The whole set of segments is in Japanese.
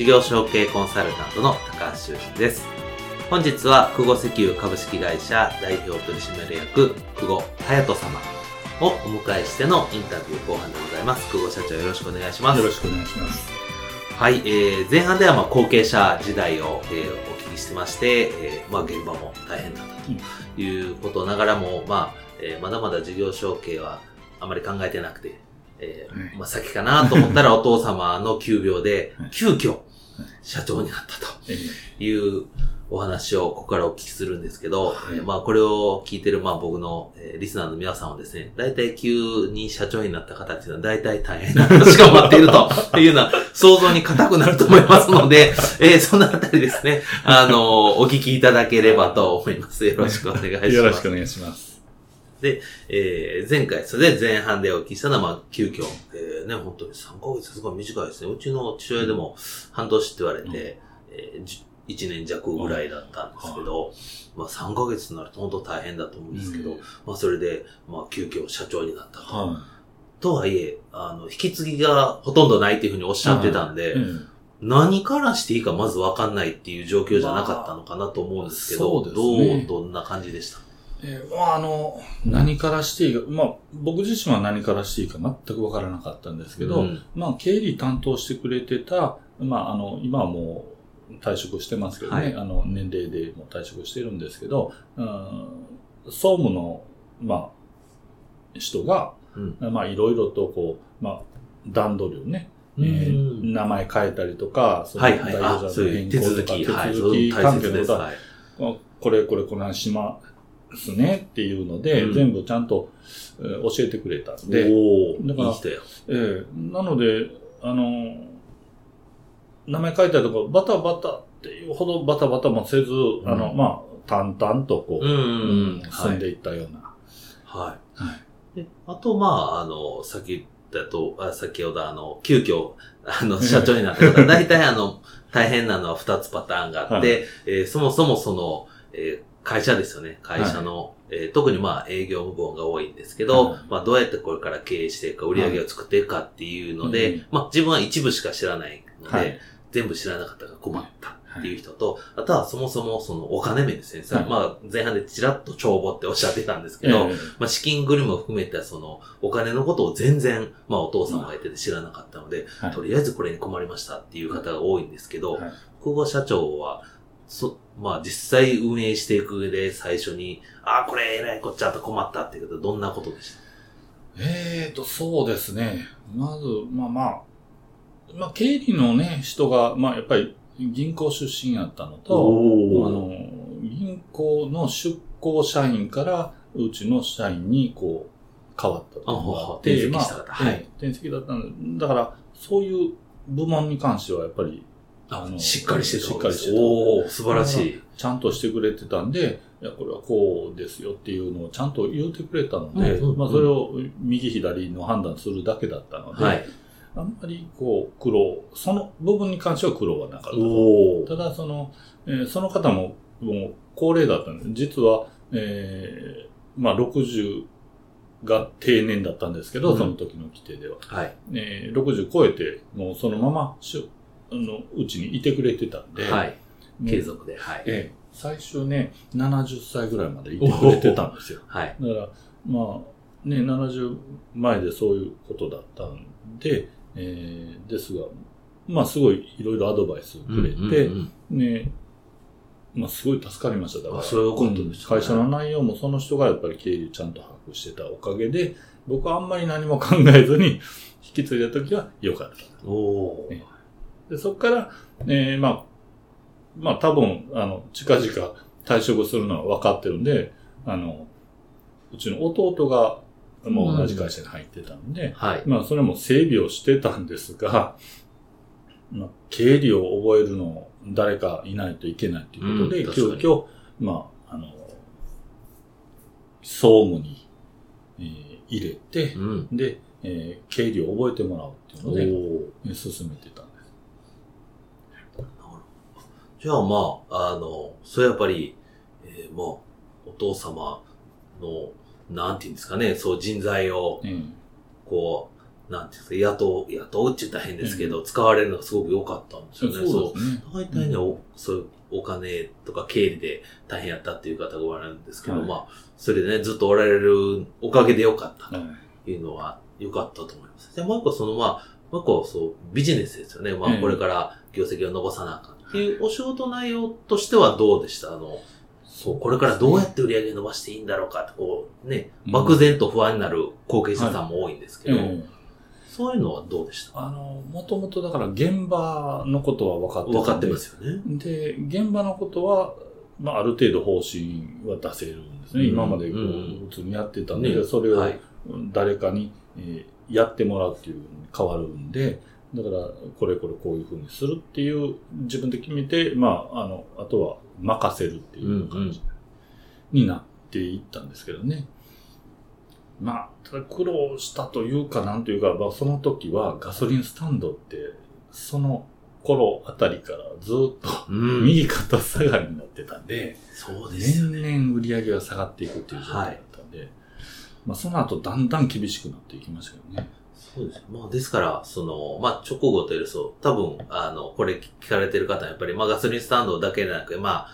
事業承継コンサルタントの高橋修人です。本日は、久保石油株式会社代表取締役、久保隼人様をお迎えしてのインタビュー後半でございます。久保社長よろしくお願いします。よろしくお願いします。はい、えー、前半ではまあ後継者時代を、えー、お聞きしてまして、えー、まあ現場も大変だったということながらも、まあ、えー、まだまだ事業承継はあまり考えてなくて、えー、まあ先かなと思ったらお父様の急病で、急遽、社長になったというお話をここからお聞きするんですけど、はい、まあこれを聞いてるまあ僕の、えリスナーの皆さんはですね、大体急に社長になった方っていうのは大体大変な話が待っていると いうのは想像に固くなると思いますので、えー、そのあたりですね、あのお聞きいただければと思います。よろしくお願いします。よろしくお願いします。で、えー、前回、それで前半でお聞きしたのは、まあ、急遽、えー、ね、本当に3ヶ月すごい短いですね。うちの父親でも半年って言われて、うん、えー、1年弱ぐらいだったんですけど、まあ3ヶ月になると本当大変だと思うんですけど、うん、まあそれで、まあ急遽社長になったと。はい、とはいえ、あの、引き継ぎがほとんどないっていうふうにおっしゃってたんで、うん、何からしていいかまずわかんないっていう状況じゃなかったのかなと思うんですけど、まあね、どう、どんな感じでした？えー、まあ、あの、何からしていいか、まあ、僕自身は何からしていいか全くわからなかったんですけど、うん、まあ、経理担当してくれてた、まあ、あの、今はもう退職してますけどね、はい、あの、年齢でも退職してるんですけど、うん、総務の、まあ、人が、うん、まあ、いろいろとこう、まあ、段取りをね、えー、名前変えたりとか、その代表者の変更とか、手続き。関係のこと、はい、これこれこのしま、すねっていうので、うん、全部ちゃんと、えー、教えてくれたんで。だから、いいえー、なので、あの、名前書いたりとか、バタバタっていうほどバタバタもせず、うん、あの、まあ、淡々とこう、うん、進んでいったような。はい。はい。であと、まあ、あの、先だと、あ先ほどあの、急遽、あの、社長になった方、大体あの、大変なのは二つパターンがあって、はい、えー、そもそもその、えー、会社ですよね。会社の、はい、えー、特にまあ営業部門が多いんですけど、はい、まあどうやってこれから経営していくか、売り上げを作っていくかっていうので、はい、まあ自分は一部しか知らないので、全部知らなかったから困ったっていう人と、あとはそもそもそのお金面ですね。まあ前半でちらっと帳簿っておっしゃってたんですけど、まあ資金繰りも含めてそのお金のことを全然、まあお父さんが言ってて知らなかったので、とりあえずこれに困りましたっていう方が多いんですけど、空母社長は、そ、まあ実際運営していく上で最初に、ああ、これえらいこっちゃと困ったっていうことはどんなことでした？ええと、そうですね。まず、まあまあ、まあ経理のね、人が、まあやっぱり銀行出身やったのと、あの、銀行の出向社員からうちの社員にこう変わったとがあって、転籍した方、まあ、はい。転籍だったんで、だからそういう部門に関してはやっぱりあの、しっかりしてたしっかりしてた。お素晴らしい。ちゃんとしてくれてたんで、いや、これはこうですよっていうのをちゃんと言うてくれたので、うんうん、まあそれを右左の判断するだけだったので、はい、あんまりこう苦労、その部分に関しては苦労はなかった。ただその、えー、その方ももう高齢だったんで、実は、えー、まあ60が定年だったんですけど、うん、その時の規定では。はい。えー、60超えて、もうそのままのうちにいてくれてたんで、はい。継続で、はい。ええ、最初ね、70歳ぐらいまでいてくれてたんですよ。はい。だから、まあ、ね、70前でそういうことだったんで、えー、ですが、まあ、すごいいろいろアドバイスをくれて、ね、まあ、すごい助かりました。だから、そういうことです、ね、会社の内容もその人がやっぱり経理ちゃんと把握してたおかげで、僕はあんまり何も考えずに引き継いだ時は良かった。おね、でそこから、えー、まあ、まあ多分、あの、近々退職するのは分かってるんで、あの、うちの弟が、もう同じ会社に入ってたんで、うん、はい。まあそれも整備をしてたんですが、まあ、経理を覚えるの誰かいないといけないということで、うん、急遽、まあ、あの、総務に、えー、入れて、うん、で、えー、経理を覚えてもらうっていうので、進めてた。じゃあまあ、あの、それやっぱり、えー、もう、お父様の、なんていうんですかね、そう人材を、こう、なんていうんですか、雇う、雇うって言ったら変ですけど、うん、使われるのがすごく良かったんですよね。そうね。大体ね、うん、そういうお金とか経理で大変やったっていう方がおられるんですけど、はい、まあ、それでね、ずっとおられるおかげで良かったというのは良かったと思います。で、もう一個そのまあ、もう一個そう、ビジネスですよね。まあ、これから業績を伸ばさなあかんっていうお仕事内容としてはどうでした？あの、そう、これからどうやって売り上げ伸ばしていいんだろうかって、こう、ね、漠然と不安になる後継者さんも多いんですけど、はいそういうのはどうでした？あの、もともとだから現場のことは分かって分かってますよね。で、現場のことは、まあ、ある程度方針は出せるんですね。うん、今までこう、普通にやってたんで、ね、それを誰かに、えー、やってもらうっていうに変わるんで、だから、これこれこういうふうにするっていう自分で決めて、まあ、あの、あとは任せるっていう感じになっていったんですけどね。まあ、ただ苦労したというか、なんというか、まあ、その時はガソリンスタンドって、その頃あたりからずっと右肩下がりになってたんで、そうですね、年々売り上げが下がっていくっていう状態だったんで、はい、まあ、その後だんだん厳しくなっていきましたけどね。そうです。まあ、ですから、その、まあ、直後というと、多分、あの、これ聞かれてる方はやっぱり、まあ、ガソリンスタンドだけでなく、まあ、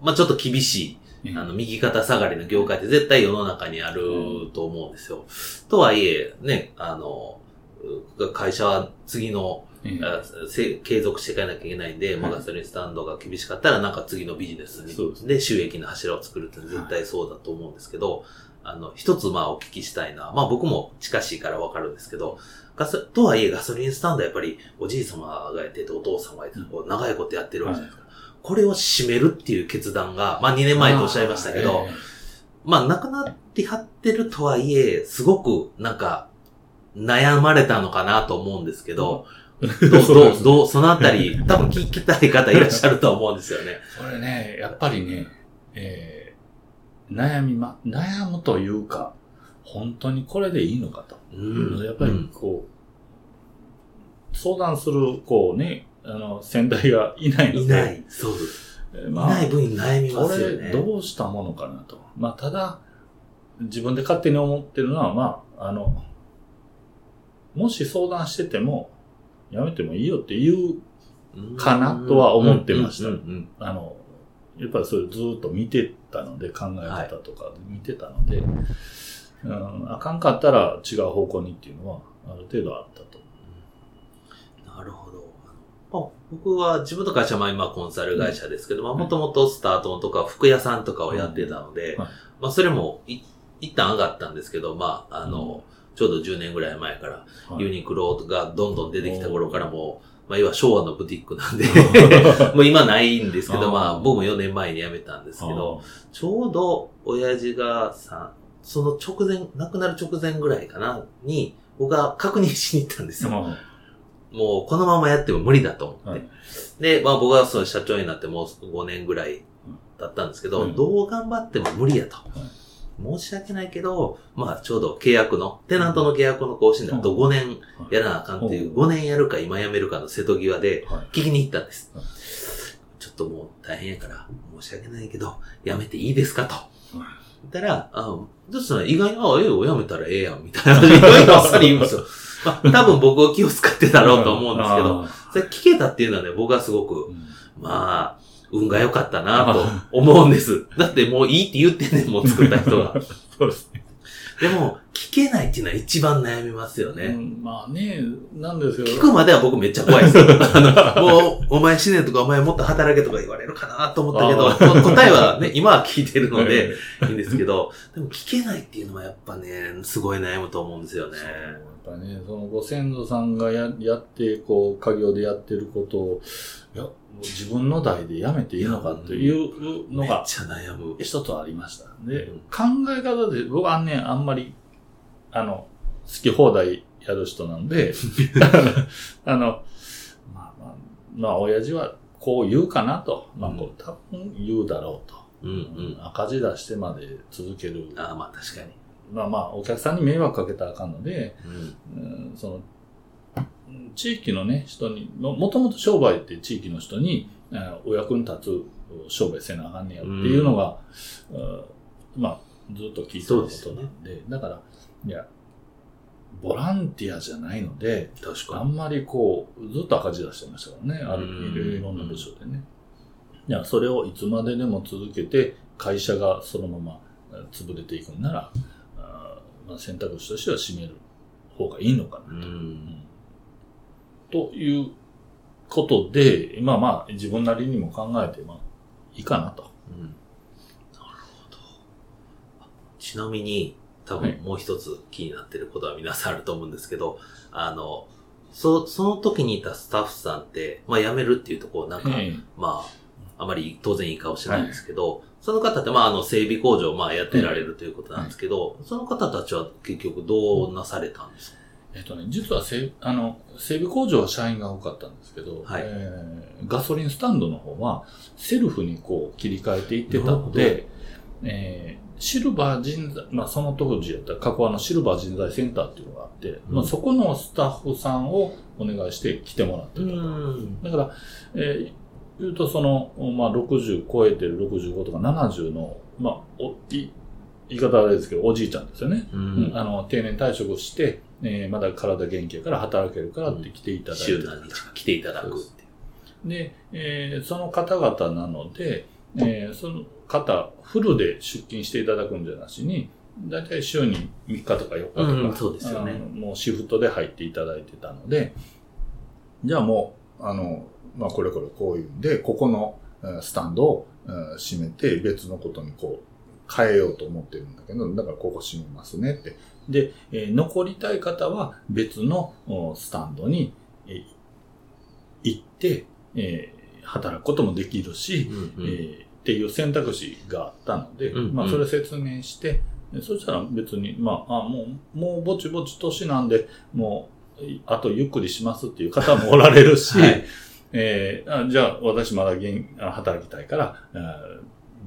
うん、まあ、ちょっと厳しい、あの、右肩下がりの業界って絶対世の中にあると思うんですよ。とはいえ、ね、あの、会社は次の、継続していかなきゃいけないんで、まあ、ガソリンスタンドが厳しかったら、なんか次のビジネスに、で収益の柱を作るって絶対そうだと思うんですけど、あの、一つまあお聞きしたいのは、まあ僕も近しいからわかるんですけど、ガソ、とはいえガソリンスタンドやっぱりおじい様がやってて、お父様がやってて、こう長いことやってるわけじゃないですか。これを閉めるっていう決断が、まあ2年前とおっしゃいましたけど、えー、まあ亡くなってはってるとはいえ、すごくなんか悩まれたのかなと思うんですけど、どう、どう、どう、そのあたり、多分聞きたい方いらっしゃると思うんですよね。これね、やっぱりね、えー、悩みま、悩むというか、本当にこれでいいのかと。うん、やっぱりこう、相談する、こうね、あの、先代がいないので。いない。そうです。まあ、いない分悩みますよね。これどうしたものかなと。まあ、ただ、自分で勝手に思ってるのは、まあ、あの、もし相談してても、やめてもいいよって言うかなとは思ってました。あの、やっぱりそれずっと見てたので、考え方とか見てたので、はい、うん、あかんかったら違う方向にっていうのは、ある程度あったと。なるほど。僕は自分の会社は今コンサル会社ですけど、まあもともとスタートとか服屋さんとかをやってたので、まあそれも一旦上がったんですけど、まああの、ちょうど10年ぐらい前から、ユニクロがどんどん出てきた頃からもまあ、要は昭和のブティックなんで。もう今ないんですけど、まあ、僕も4年前に辞めたんですけど、ちょうど親父がさ、その直前、亡くなる直前ぐらいかな、に、僕が確認しに行ったんですよ。もうこのままやっても無理だと。思って。はい、で、まあ僕はその社長になってもう5年ぐらいだったんですけど、うん、どう頑張っても無理やと。申し訳ないけど、まあちょうど契約の、テナントの契約の更新だと5年やらなあかんっていう、5年やるか今やめるかの瀬戸際で聞きに行ったんです。ちょっともう大変やから申し訳ないけど、やめていいですかと。言ったら、あどうしたら意外に、あ、ええよ、やめたらええやん、みたいな。意外にあっさり言うんですよ。まあ、多分僕は気を使ってたろうと思うんですけど、それ聞けたっていうのはね、僕はすごく、まあ、運が良かったなと思うんです。だってもういいって言ってんねん、もう作った人が。そうですね。でも、聞けないっていうのは一番悩みますよね。うん、まあね、なんですよ。聞くまでは僕めっちゃ怖いですよ。あの、もう、お前死ねとかお前もっと働けとか言われるかなと思ったけど、答えはね、今は聞いてるので いいんですけど、でも聞けないっていうのはやっぱね、すごい悩むと思うんですよね。やっぱね、そのご先祖さんがややって、こう、家業でやってることを、自分の代でやめていいのかというのが。一つありました。で、うん、考え方で、僕はね、あんまり、あの、好き放題やる人なんで、あの、まあまあ、まあ、親父はこう言うかなと。まあ、こう、多分言うだろうと。うんうん、赤字出してまで続ける。ああ、まあ確かに。まあまあ、お客さんに迷惑かけたらあかんので、うん、うん、その、地域のね、人に、もともと商売って地域の人に、お役に立つ商売せなあかんねやっていうのが、うん、まあ、ずっと聞いてることなんで、でね、だから、いや、ボランティアじゃないので、あんまりこう、ずっと赤字出してましたからね、あるいろんな部署でね。いや、それをいつまででも続けて、会社がそのまま潰れていくんなら、あまあ、選択肢としては閉める方がいいのかなと。うんということで、まあまあ、自分なりにも考えて、まあ、いいかなと。うん。なるほど。ちなみに、多分もう一つ気になってることは皆さんあると思うんですけど、あの、そ、その時にいたスタッフさんって、まあ辞めるっていうところ、なんか、まあ、あまり当然いい顔してないんですけど、はい、その方って、まあ、あの、整備工場、まあ、やってられるということなんですけど、はい、その方たちは結局どうなされたんですか、えっとね、実はせあの整備工場は社員が多かったんですけど、はい。えー、ガソリンスタンドの方はセルフにこう切り替えていってたので、えー、シルバー人材、まあその当時やったら、過去あのシルバー人材センターっていうのがあって、うん、まあそこのスタッフさんをお願いして来てもらってた。だから、えー、言うとその、まあ60超えてる65とか70の、まあ、おい言い方あれですけど、おじいちゃんですよね。うん、あの、定年退職して、えー、まだ体元気やから働けるからって来ていただいて、週何日か来ていただくってで、えー、その方々なので、えー、その方、フルで出勤していただくんじゃなしに、だいたい週に3日とか4日とか、うん、そうですよね。もうシフトで入っていただいてたので、じゃあもう、あの、まあ、これこれこういうんで、ここのスタンドを閉めて別のことにこう変えようと思ってるんだけど、だからここ閉めますねって。で、えー、残りたい方は別のスタンドに、えー、行って、えー、働くこともできるし、うんうん、えー、っていう選択肢があったので、うんうん、まあそれ説明して、そしたら別に、まあ、あもう、もうぼちぼち年なんで、もう、あとゆっくりしますっていう方もおられるし、はい、えー、じゃあ私まだ現働きたいから、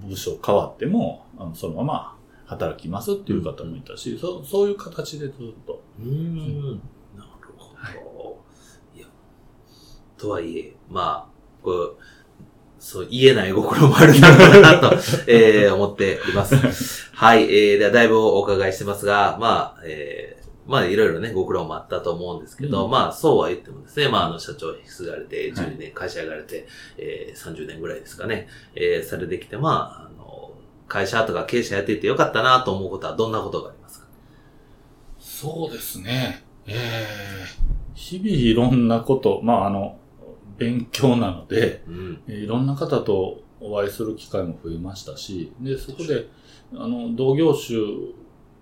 部署変わっても、あのそのまま働きますっていう方もいたし、うん、そそういう形でずっと。うん、なるほど。はい、いやとはいえ、まあ、こう、そう、言えない心もあるだろうなと、えー、思っています。はい、えー、ではだいぶお伺いしてますが、まあ、えー、まあ、いろいろね、ご苦労もあったと思うんですけど、うん、まあ、そうは言ってもですね、まあ、あの、社長引き継がれて、12年、会社上がれて、えー、30年ぐらいですかね、えー、されてきて、まあ、あの、会社とか経営者やっていてよかったなと思うことはどんなことがありますか？そうですね。えー、日々いろんなこと、まあ、あの、勉強なので、うん、いろんな方とお会いする機会も増えましたし、で、そこで、あの、同業種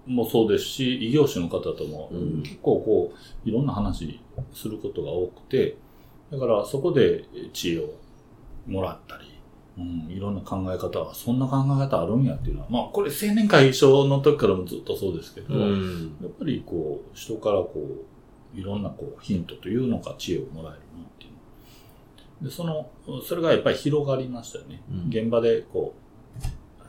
もそうですし、異業種の方とも、結構こう、いろんな話することが多くて、だからそこで知恵をもらったり、うん、いろんな考え方は、そんな考え方あるんやっていうのは、まあ、これ青年会議所の時からもずっとそうですけど、うん、やっぱりこう、人からこう、いろんなこう、ヒントというのか知恵をもらえるなっていうで、その、それがやっぱり広がりましたよね。うん、現場でこう、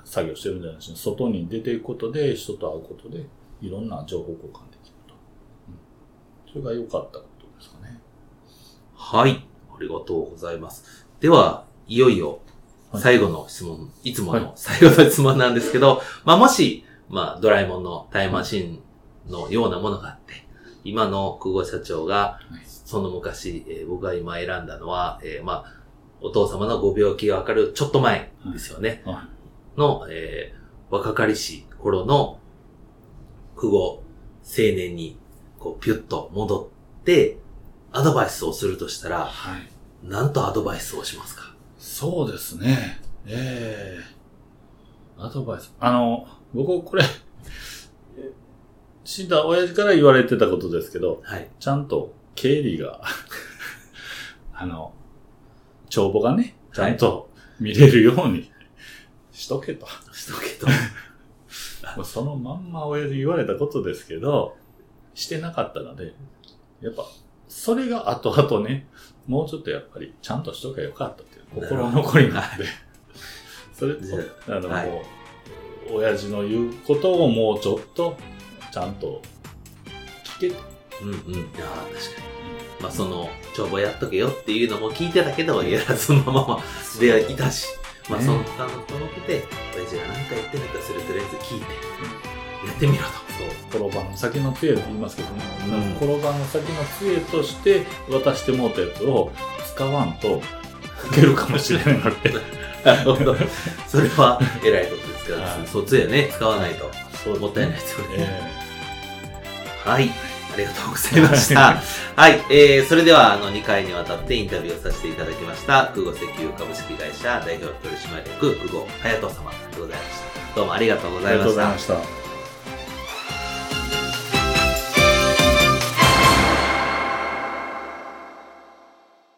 作業してるんじゃないし、外に出ていくことで、人と会うことで、いろんな情報交換できると。うん、それが良かったことですかね。はい。ありがとうございます。では、いよいよ、最後の質問、はい、いつもの最後の質問なんですけど、はい、まあもし、まあドラえもんのタイムマシンのようなものがあって、今の久保社長がその昔、えー、僕が今選んだのは、えー、まあ、お父様のご病気がわかるちょっと前ですよね。はい、の、えー、若かりし頃の久保青年に、こう、ピュッと戻って、アドバイスをするとしたら、はい。なんとアドバイスをしますか？そうですね。ええー、アドバイス。あの、僕、これ、死んだ親父から言われてたことですけど、はい。ちゃんと経理が あの、帳簿がね、ちゃんと見れるようにしとけと。しとけと。そのまんま親父言われたことですけど、してなかったので、やっぱ、それが後々ね、もうちょっとやっぱりちゃんとしとけばよかったっていう心残りなんで、それと、あの、はい、もう、親父の言うことをもうちょっと、ちゃんと聞けと。うんうん。いや確かに。まあその、帳簿やっとけよっていうのも聞いてたけど、やらずのままではいたし、まあその他のと思ってて、親父が何か言ってないかそれとりあえず聞いて、やってみろと。そう、転ばの先の杖って言いますけどね、うん、転ばの先の杖として渡してもうたやつを使わんと、かけるかもしれないなって。なるほど。それは偉いことですけど、そっちでね、使わないと。もったいないですよね。えー、はい。ありがとうございました。はい。えー、それでは、あの、2回にわたってインタビューをさせていただきました、空母石油株式会社代表取締役、久保隼人様でございました。どうもありがとうございました。ありがとうございました。